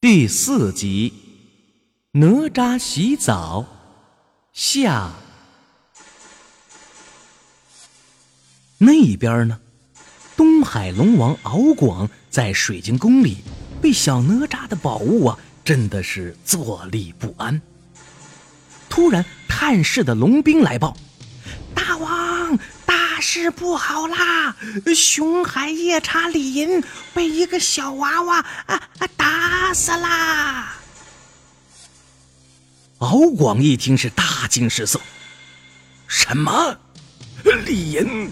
第四集，哪吒洗澡下。那边呢，东海龙王敖广在水晶宫里被小哪吒的宝物啊，真的是坐立不安。突然，探视的龙兵来报：“！”大事不好啦！熊海夜叉李银被一个小娃娃啊啊打死啦！敖广一听是大惊失色，什么？李银？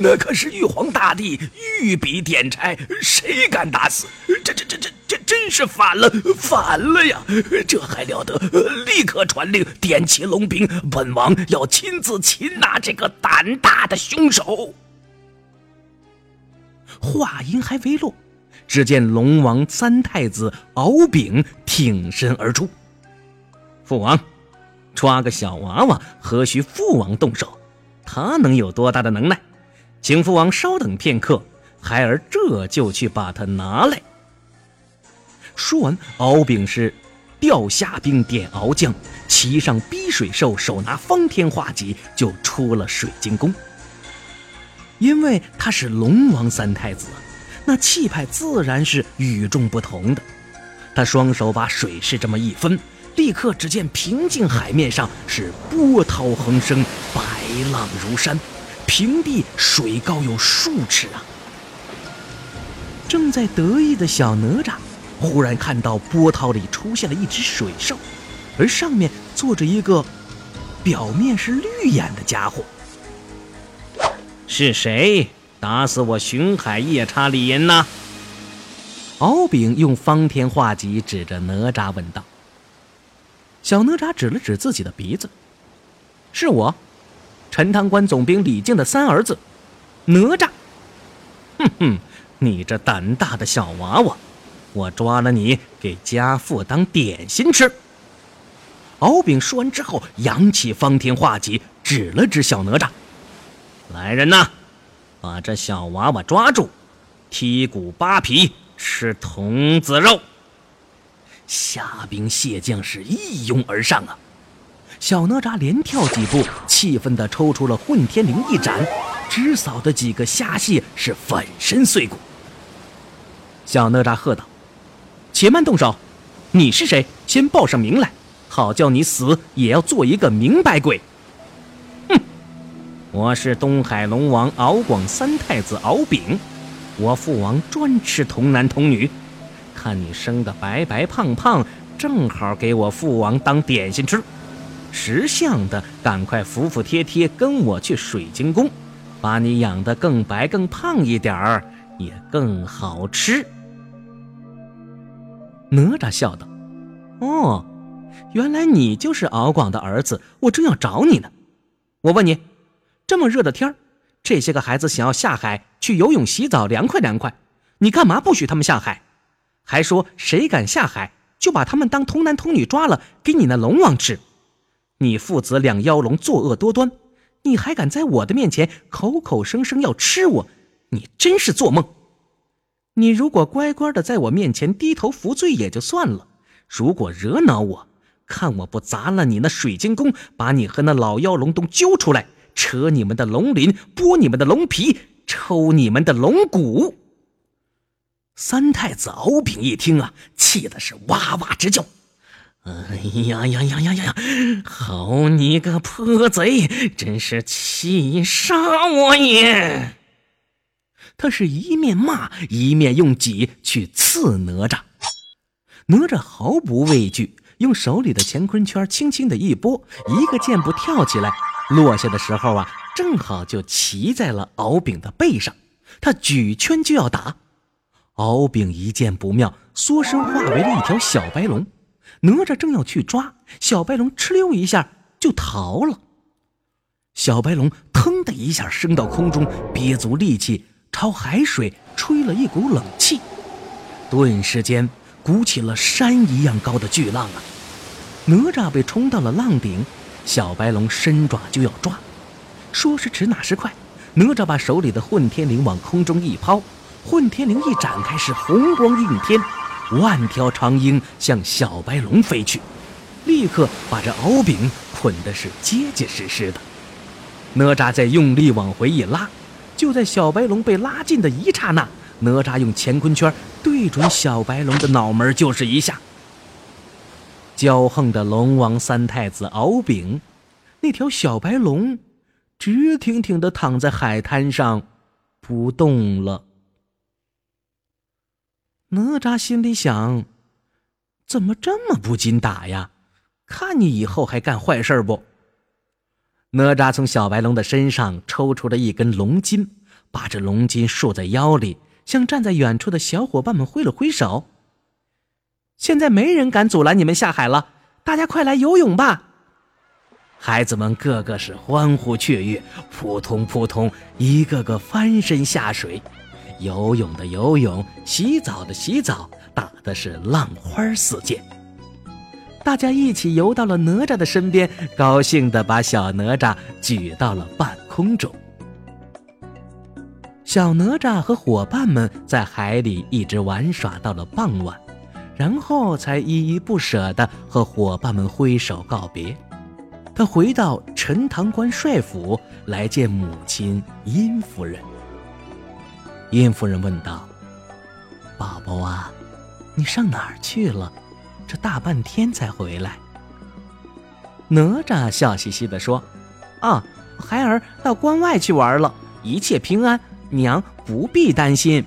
那可是玉皇大帝御笔点差，谁敢打死？这这这这真是反了，反了呀！这还了得！立刻传令，点齐龙兵，本王要亲自擒拿这个胆大的凶手。话音还未落，只见龙王三太子敖丙挺身而出：“父王，抓个小娃娃，何须父王动手？他能有多大的能耐？”请父王稍等片刻，孩儿这就去把他拿来。说完，敖丙是调虾兵点敖将，骑上逼水兽，手拿方天画戟，就出了水晶宫。因为他是龙王三太子，那气派自然是与众不同的。他双手把水势这么一分，立刻只见平静海面上是波涛横生，白浪如山。平地水高有数尺啊！正在得意的小哪吒，忽然看到波涛里出现了一只水兽，而上面坐着一个表面是绿眼的家伙。是谁打死我巡海夜叉李银呢？敖丙用方天画戟指着哪吒问道。小哪吒指了指自己的鼻子：“是我。”陈塘关总兵李靖的三儿子，哪吒。哼哼，你这胆大的小娃娃，我抓了你给家父当点心吃。敖丙说完之后，扬起方天画戟，指了指小哪吒：“来人呐，把这小娃娃抓住，剔骨扒皮，吃童子肉。”虾兵蟹将是一拥而上啊！小哪吒连跳几步，气愤地抽出了混天绫一斩，直扫的几个虾蟹是粉身碎骨。小哪吒喝道：“且慢动手！你是谁？先报上名来，好叫你死也要做一个明白鬼。”哼，我是东海龙王敖广三太子敖丙，我父王专吃童男童女，看你生的白白胖胖，正好给我父王当点心吃。识相的，赶快服服帖帖跟我去水晶宫，把你养得更白更胖一点儿，也更好吃。哪吒笑道：“哦，原来你就是敖广的儿子，我正要找你呢。我问你，这么热的天儿，这些个孩子想要下海去游泳、洗澡，凉快凉快，你干嘛不许他们下海？还说谁敢下海，就把他们当童男童女抓了，给你那龙王吃。”你父子两妖龙作恶多端，你还敢在我的面前口口声声要吃我？你真是做梦！你如果乖乖的在我面前低头服罪也就算了，如果惹恼我，看我不砸了你那水晶宫，把你和那老妖龙都揪出来，扯你们的龙鳞，剥你们的龙皮，抽你们的龙骨！三太子敖丙一听啊，气的是哇哇直叫。哎呀呀呀呀呀呀！好你个泼贼，真是气杀我也！他是一面骂，一面用戟去刺哪吒。哪吒毫不畏惧，用手里的乾坤圈轻轻的一拨，一个箭步跳起来，落下的时候啊，正好就骑在了敖丙的背上。他举圈就要打，敖丙一见不妙，缩身化为了一条小白龙。哪吒正要去抓小白龙，哧溜一下就逃了。小白龙腾的一下升到空中，憋足力气朝海水吹了一股冷气，顿时间鼓起了山一样高的巨浪啊！哪吒被冲到了浪顶，小白龙伸爪就要抓，说时迟那时快，哪吒把手里的混天绫往空中一抛，混天绫一展开是红光映天。万条长鹰向小白龙飞去，立刻把这敖丙捆的是结结实实的。哪吒再用力往回一拉，就在小白龙被拉近的一刹那，哪吒用乾坤圈对准小白龙的脑门就是一下。骄横的龙王三太子敖丙，那条小白龙，直挺挺的躺在海滩上，不动了。哪吒心里想：怎么这么不禁打呀？看你以后还干坏事不？哪吒从小白龙的身上抽出了一根龙筋，把这龙筋束在腰里，向站在远处的小伙伴们挥了挥手。现在没人敢阻拦你们下海了，大家快来游泳吧！孩子们个个是欢呼雀跃，扑通扑通，一个个翻身下水，游泳的游泳，洗澡的洗澡，打的是浪花四溅。大家一起游到了哪吒的身边，高兴地把小哪吒举到了半空中。小哪吒和伙伴们在海里一直玩耍到了傍晚，然后才依依不舍地和伙伴们挥手告别。他回到陈塘关帅府来见母亲殷夫人。殷夫人问道：“宝宝啊，你上哪儿去了？”这大半天才回来。哪吒笑嘻嘻地说：“啊，孩儿到关外去玩了，一切平安，娘不必担心。”